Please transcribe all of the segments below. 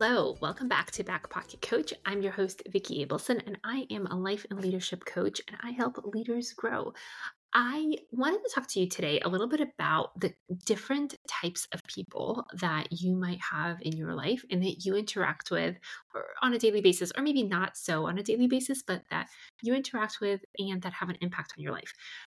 Hello, welcome back to Back Pocket Coach. I'm your host, Vicki Abelson, and I am a life and leadership coach, and I help leaders grow. I wanted to talk to you today a little bit about the different types of people that you might have in your life and that you interact with on a daily basis, or maybe not so on a daily basis, but that you interact with and that have an impact on your life.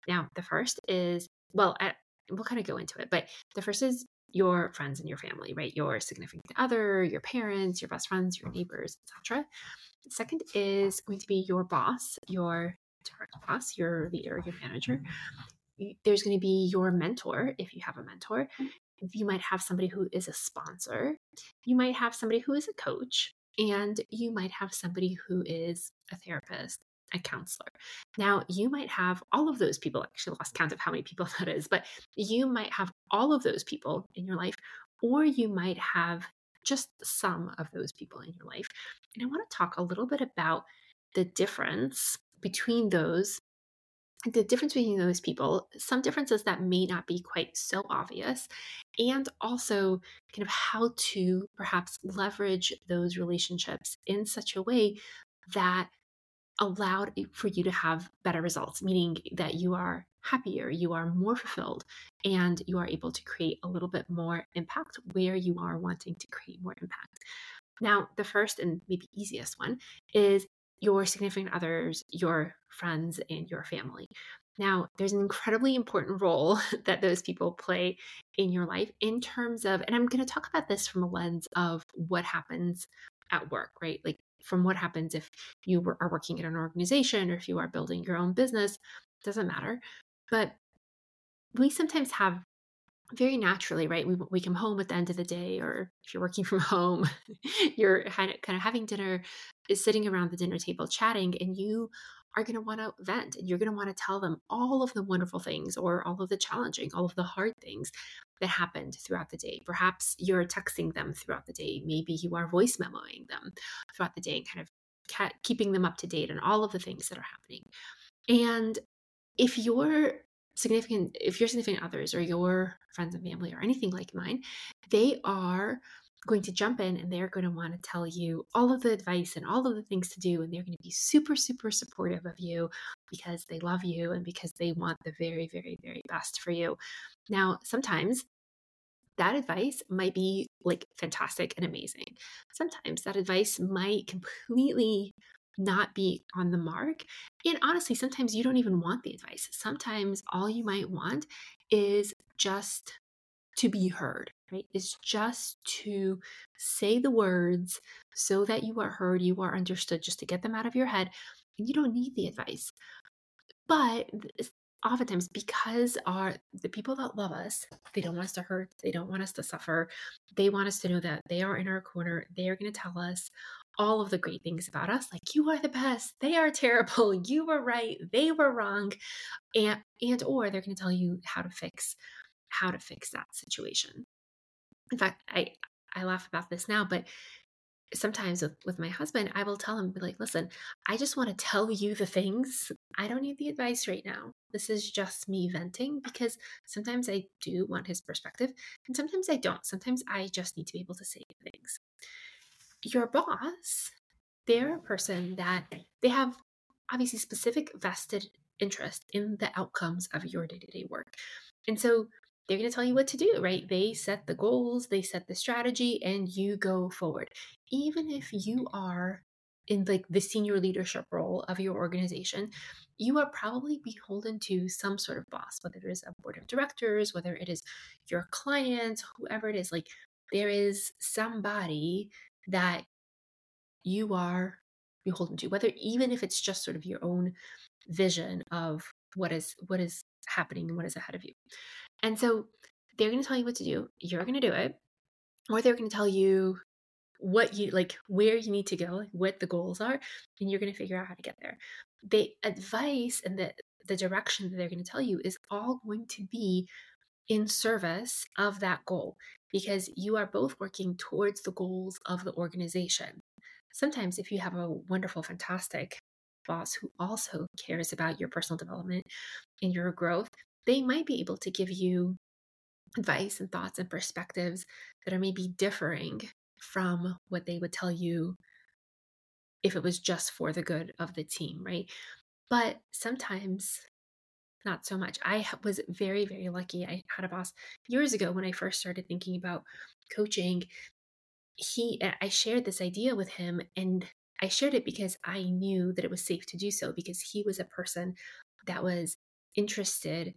Now, the first is, well, I, we'll kind of go into it, but the first is your friends and your family, right? Your significant other, your parents, your best friends, your mm-hmm. neighbors, etc. Second is going to be your boss, your direct boss, your leader, your manager. There's going to be your mentor if you have a mentor. Mm-hmm. You might have somebody who is a sponsor. You might have somebody who is a coach. And you might have somebody who is a therapist, a counselor. Now, you might have all of those people, actually lost count of how many people that is, but you might have all of those people in your life, or you might have just some of those people in your life. And I want to talk a little bit about the difference between those the difference between those people, some differences that may not be quite so obvious, and also kind of how to perhaps leverage those relationships in such a way that allowed for you to have better results, meaning that you are happier, you are more fulfilled, and you are able to create a little bit more impact where you are wanting to create more impact. Now, the first and maybe easiest one is your significant others, your friends, and your family. Now, there's an incredibly important role that those people play in your life in terms of, and I'm going to talk about this from a lens of what happens at work, right? Like from what happens if you are working in an organization or if you are building your own business, doesn't matter. But we sometimes have very naturally, right? We, we come home at the end of the day, or if you're working from home, you're kind of, kind of having dinner, is sitting around the dinner table chatting, and you are going to want to vent and you're going to want to tell them all of the wonderful things or all of the challenging, all of the hard things that happened throughout the day. Perhaps you're texting them throughout the day. Maybe you are voice memoing them throughout the day and kind of keeping them up to date on all of the things that are happening. And if your significant if your significant others or your friends and family or anything like mine, they are going to jump in and they're going to want to tell you all of the advice and all of the things to do. And they're going to be super, super supportive of you because they love you and because they want the very, very, very best for you. Now, sometimes that advice might be like fantastic and amazing. Sometimes that advice might completely not be on the mark. And honestly, sometimes you don't even want the advice. Sometimes all you might want is just to be heard, right? Is just to say the words so that you are heard, you are understood, just to get them out of your head. And you don't need the advice. But oftentimes because our the people that love us they don't want us to hurt they don't want us to suffer they want us to know that they are in our corner they are going to tell us all of the great things about us like you are the best they are terrible you were right they were wrong and and or they're going to tell you how to fix how to fix that situation. In fact, I I laugh about this now, but sometimes with, with my husband, I will tell him, be like, listen, I just want to tell you the things. I don't need the advice right now. This is just me venting because sometimes I do want his perspective and sometimes I don't. Sometimes I just need to be able to say things. Your boss, they're a person that they have obviously specific vested interest in the outcomes of your day to day work. And so they're going to tell you what to do, right? They set the goals, they set the strategy, and you go forward. Even if you are in like the senior leadership role of your organization, you are probably beholden to some sort of boss, whether it is a board of directors, whether it is your clients, whoever it is. Like there is somebody that you are beholden to, whether even if it's just sort of your own vision of what is what is happening and what is ahead of you. And so they're going to tell you what to do. You're going to do it. Or they're going to tell you what you like, where you need to go, what the goals are, and you're going to figure out how to get there. The advice and the, the direction that they're going to tell you is all going to be in service of that goal because you are both working towards the goals of the organization. Sometimes, if you have a wonderful, fantastic boss who also cares about your personal development and your growth, they might be able to give you advice and thoughts and perspectives that are maybe differing from what they would tell you if it was just for the good of the team, right? But sometimes not so much. I was very, very lucky. I had a boss years ago when I first started thinking about coaching. He, I shared this idea with him, and I shared it because I knew that it was safe to do so because he was a person that was interested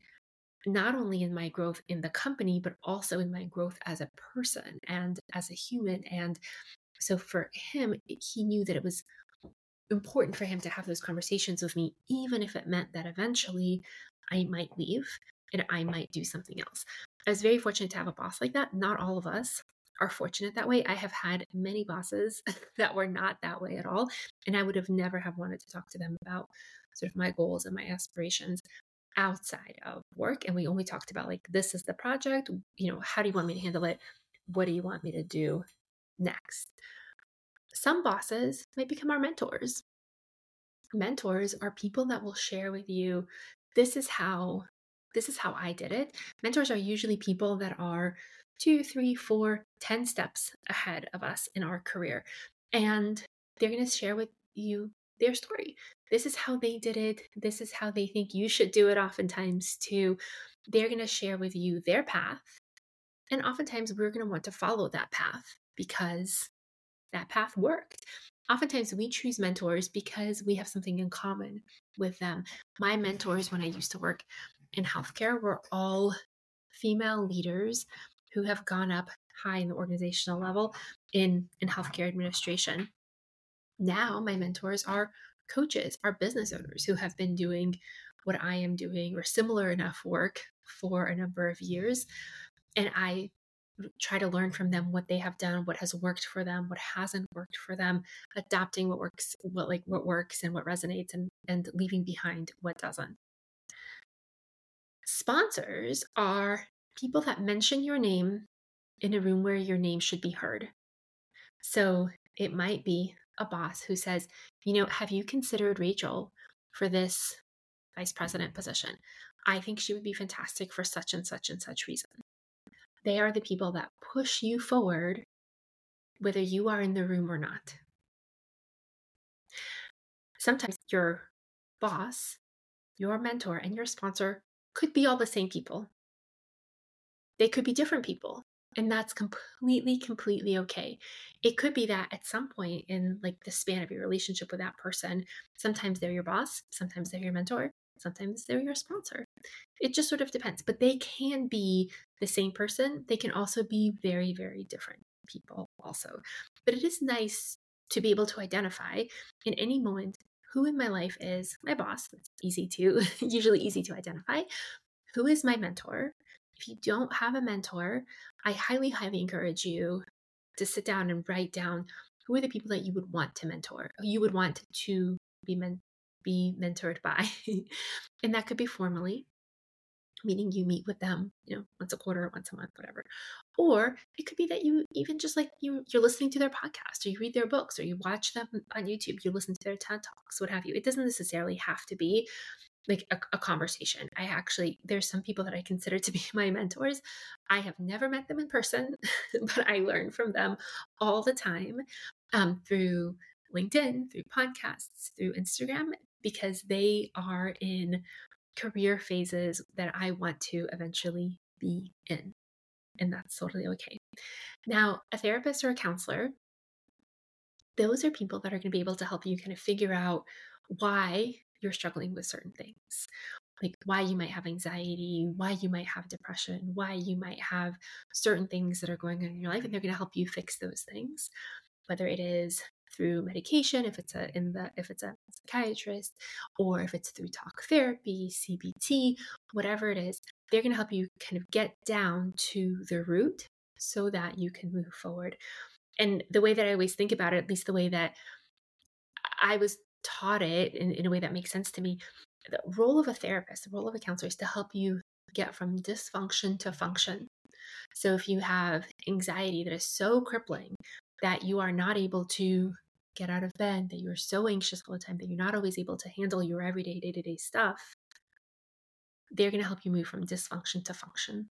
not only in my growth in the company, but also in my growth as a person and as a human. And so for him, he knew that it was important for him to have those conversations with me, even if it meant that eventually I might leave and I might do something else. I was very fortunate to have a boss like that. Not all of us are fortunate that way. I have had many bosses that were not that way at all. And I would have never have wanted to talk to them about sort of my goals and my aspirations outside of work. And we only talked about like, this is the project, you know, how do you want me to handle it? What do you want me to do next? Some bosses might become our mentors. Mentors are people that will share with you this is how this is how I did it. Mentors are usually people that are two, three, four, ten steps ahead of us in our career. And they're going to share with you their story. This is how they did it. This is how they think you should do it, oftentimes, too. They're going to share with you their path. And oftentimes, we're going to want to follow that path because that path worked. Oftentimes, we choose mentors because we have something in common with them. My mentors, when I used to work in healthcare, were all female leaders who have gone up high in the organizational level in, in healthcare administration. Now, my mentors are coaches, are business owners who have been doing what I am doing or similar enough work for a number of years. And I try to learn from them what they have done what has worked for them what hasn't worked for them adapting what works what like what works and what resonates and and leaving behind what doesn't sponsors are people that mention your name in a room where your name should be heard so it might be a boss who says you know have you considered rachel for this vice president position i think she would be fantastic for such and such and such reason they are the people that push you forward, whether you are in the room or not. Sometimes your boss, your mentor, and your sponsor could be all the same people. They could be different people. And that's completely, completely okay. It could be that at some point in like the span of your relationship with that person, sometimes they're your boss, sometimes they're your mentor, sometimes they're your sponsor. It just sort of depends, but they can be the same person. They can also be very, very different people, also. But it is nice to be able to identify in any moment who in my life is my boss. That's easy to, usually easy to identify. Who is my mentor? If you don't have a mentor, I highly, highly encourage you to sit down and write down who are the people that you would want to mentor, you would want to be men- be mentored by. and that could be formally, meaning you meet with them, you know, once a quarter, once a month, whatever. Or it could be that you even just like you you're listening to their podcast or you read their books or you watch them on YouTube, you listen to their TED Talks, what have you. It doesn't necessarily have to be like a, a, conversation. I actually, there's some people that I consider to be my mentors. I have never met them in person, but I learn from them all the time um, through LinkedIn, through podcasts, through Instagram, because they are in career phases that I want to eventually be in. And that's totally okay. Now, a therapist or a counselor, those are people that are going to be able to help you kind of figure out why you're struggling with certain things. Like why you might have anxiety, why you might have depression, why you might have certain things that are going on in your life, and they're going to help you fix those things. Whether it is through medication if it's a in the if it's a psychiatrist or if it's through talk therapy cbt whatever it is they're going to help you kind of get down to the root so that you can move forward and the way that i always think about it at least the way that i was taught it in, in a way that makes sense to me the role of a therapist the role of a counselor is to help you get from dysfunction to function so if you have anxiety that is so crippling that you are not able to get out of bed, that you're so anxious all the time, that you're not always able to handle your everyday, day to day stuff, they're going to help you move from dysfunction to function.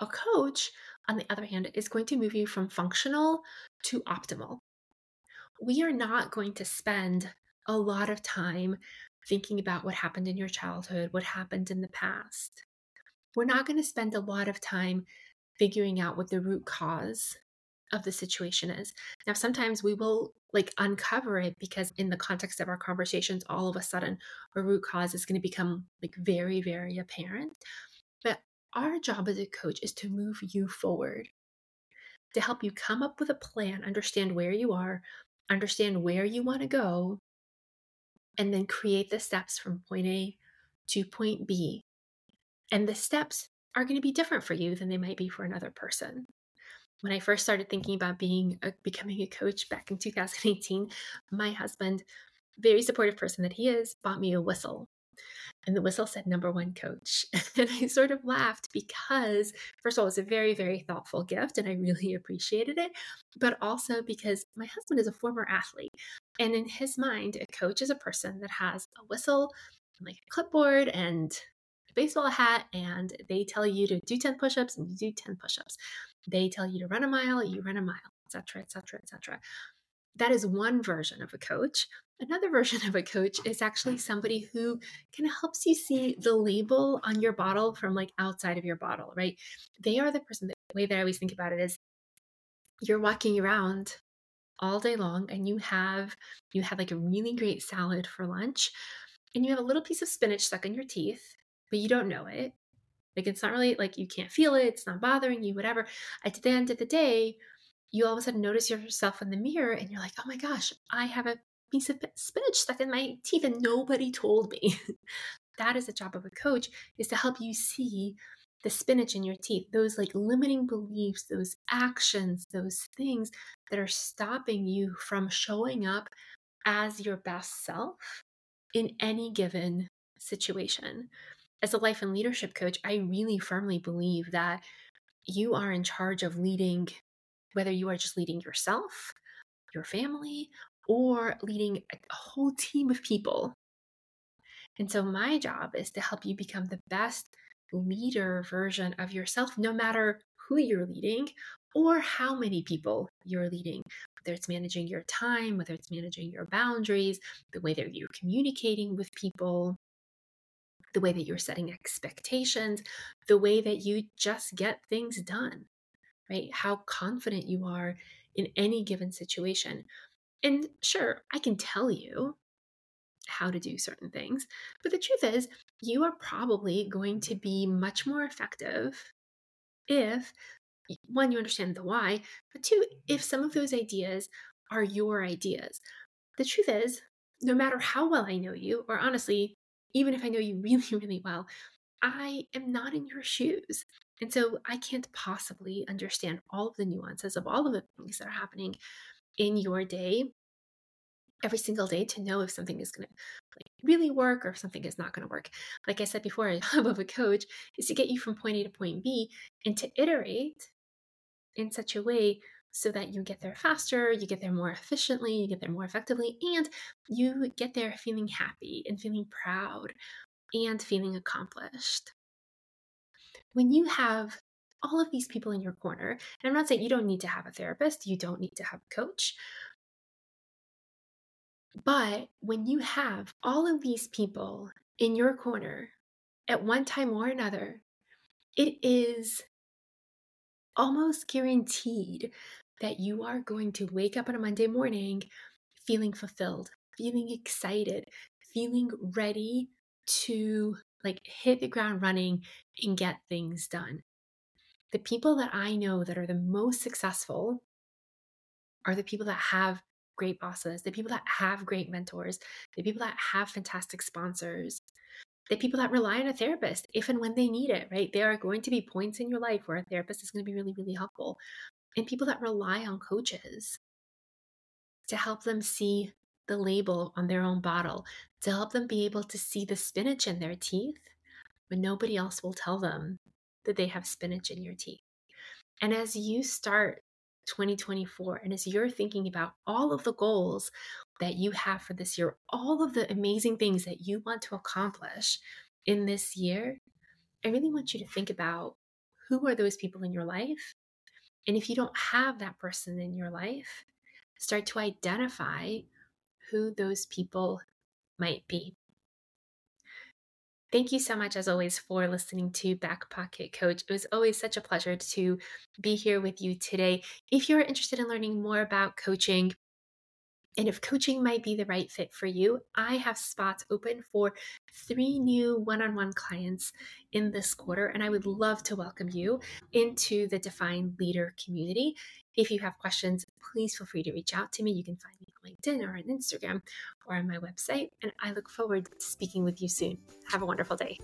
A coach, on the other hand, is going to move you from functional to optimal. We are not going to spend a lot of time thinking about what happened in your childhood, what happened in the past. We're not going to spend a lot of time figuring out what the root cause of the situation is. Now, sometimes we will like uncover it because in the context of our conversations, all of a sudden a root cause is going to become like very, very apparent. But our job as a coach is to move you forward, to help you come up with a plan, understand where you are, understand where you want to go, and then create the steps from point A to point B. And the steps are going to be different for you than they might be for another person. When I first started thinking about being a, becoming a coach back in 2018, my husband, very supportive person that he is, bought me a whistle. And the whistle said number one coach. And I sort of laughed because, first of all, it was a very, very thoughtful gift and I really appreciated it. But also because my husband is a former athlete. And in his mind, a coach is a person that has a whistle, like a clipboard, and a baseball hat, and they tell you to do 10 push ups and you do 10 push ups. They tell you to run a mile, you run a mile, etc., etc., etc. That is one version of a coach. Another version of a coach is actually somebody who kind of helps you see the label on your bottle from like outside of your bottle, right? They are the person, the way that I always think about it is you're walking around all day long and you have you have like a really great salad for lunch and you have a little piece of spinach stuck in your teeth but you don't know it like it's not really like you can't feel it it's not bothering you whatever at the end of the day you all of a sudden notice yourself in the mirror and you're like oh my gosh i have a piece of spinach stuck in my teeth and nobody told me. that is the job of a coach is to help you see the spinach in your teeth, those like limiting beliefs, those actions, those things that are stopping you from showing up as your best self in any given situation. As a life and leadership coach, I really firmly believe that you are in charge of leading, whether you are just leading yourself, your family, or leading a whole team of people. And so, my job is to help you become the best leader version of yourself, no matter who you're leading or how many people you're leading, whether it's managing your time, whether it's managing your boundaries, the way that you're communicating with people, the way that you're setting expectations, the way that you just get things done, right? How confident you are in any given situation. And sure, I can tell you how to do certain things, but the truth is, you are probably going to be much more effective if one, you understand the why, but two, if some of those ideas are your ideas. The truth is, no matter how well I know you, or honestly, even if I know you really, really well, I am not in your shoes. And so I can't possibly understand all of the nuances of all of the things that are happening in your day every single day to know if something is going to like really work or if something is not going to work. Like I said before, a job of a coach is to get you from point A to point B and to iterate in such a way so that you get there faster, you get there more efficiently, you get there more effectively, and you get there feeling happy and feeling proud and feeling accomplished. When you have all of these people in your corner, and I'm not saying you don't need to have a therapist, you don't need to have a coach, but when you have all of these people in your corner at one time or another, it is almost guaranteed that you are going to wake up on a Monday morning feeling fulfilled, feeling excited, feeling ready to like hit the ground running and get things done. The people that I know that are the most successful are the people that have great bosses, the people that have great mentors, the people that have fantastic sponsors, the people that rely on a therapist if and when they need it, right? There are going to be points in your life where a therapist is going to be really, really helpful. And people that rely on coaches to help them see the label on their own bottle, to help them be able to see the spinach in their teeth when nobody else will tell them that they have spinach in your teeth. And as you start 2024. And as you're thinking about all of the goals that you have for this year, all of the amazing things that you want to accomplish in this year, I really want you to think about who are those people in your life? And if you don't have that person in your life, start to identify who those people might be. Thank you so much, as always, for listening to Back Pocket Coach. It was always such a pleasure to be here with you today. If you're interested in learning more about coaching, and if coaching might be the right fit for you, I have spots open for three new one on one clients in this quarter, and I would love to welcome you into the Defined Leader community. If you have questions, please feel free to reach out to me. You can find me on LinkedIn or on Instagram or on my website, and I look forward to speaking with you soon. Have a wonderful day.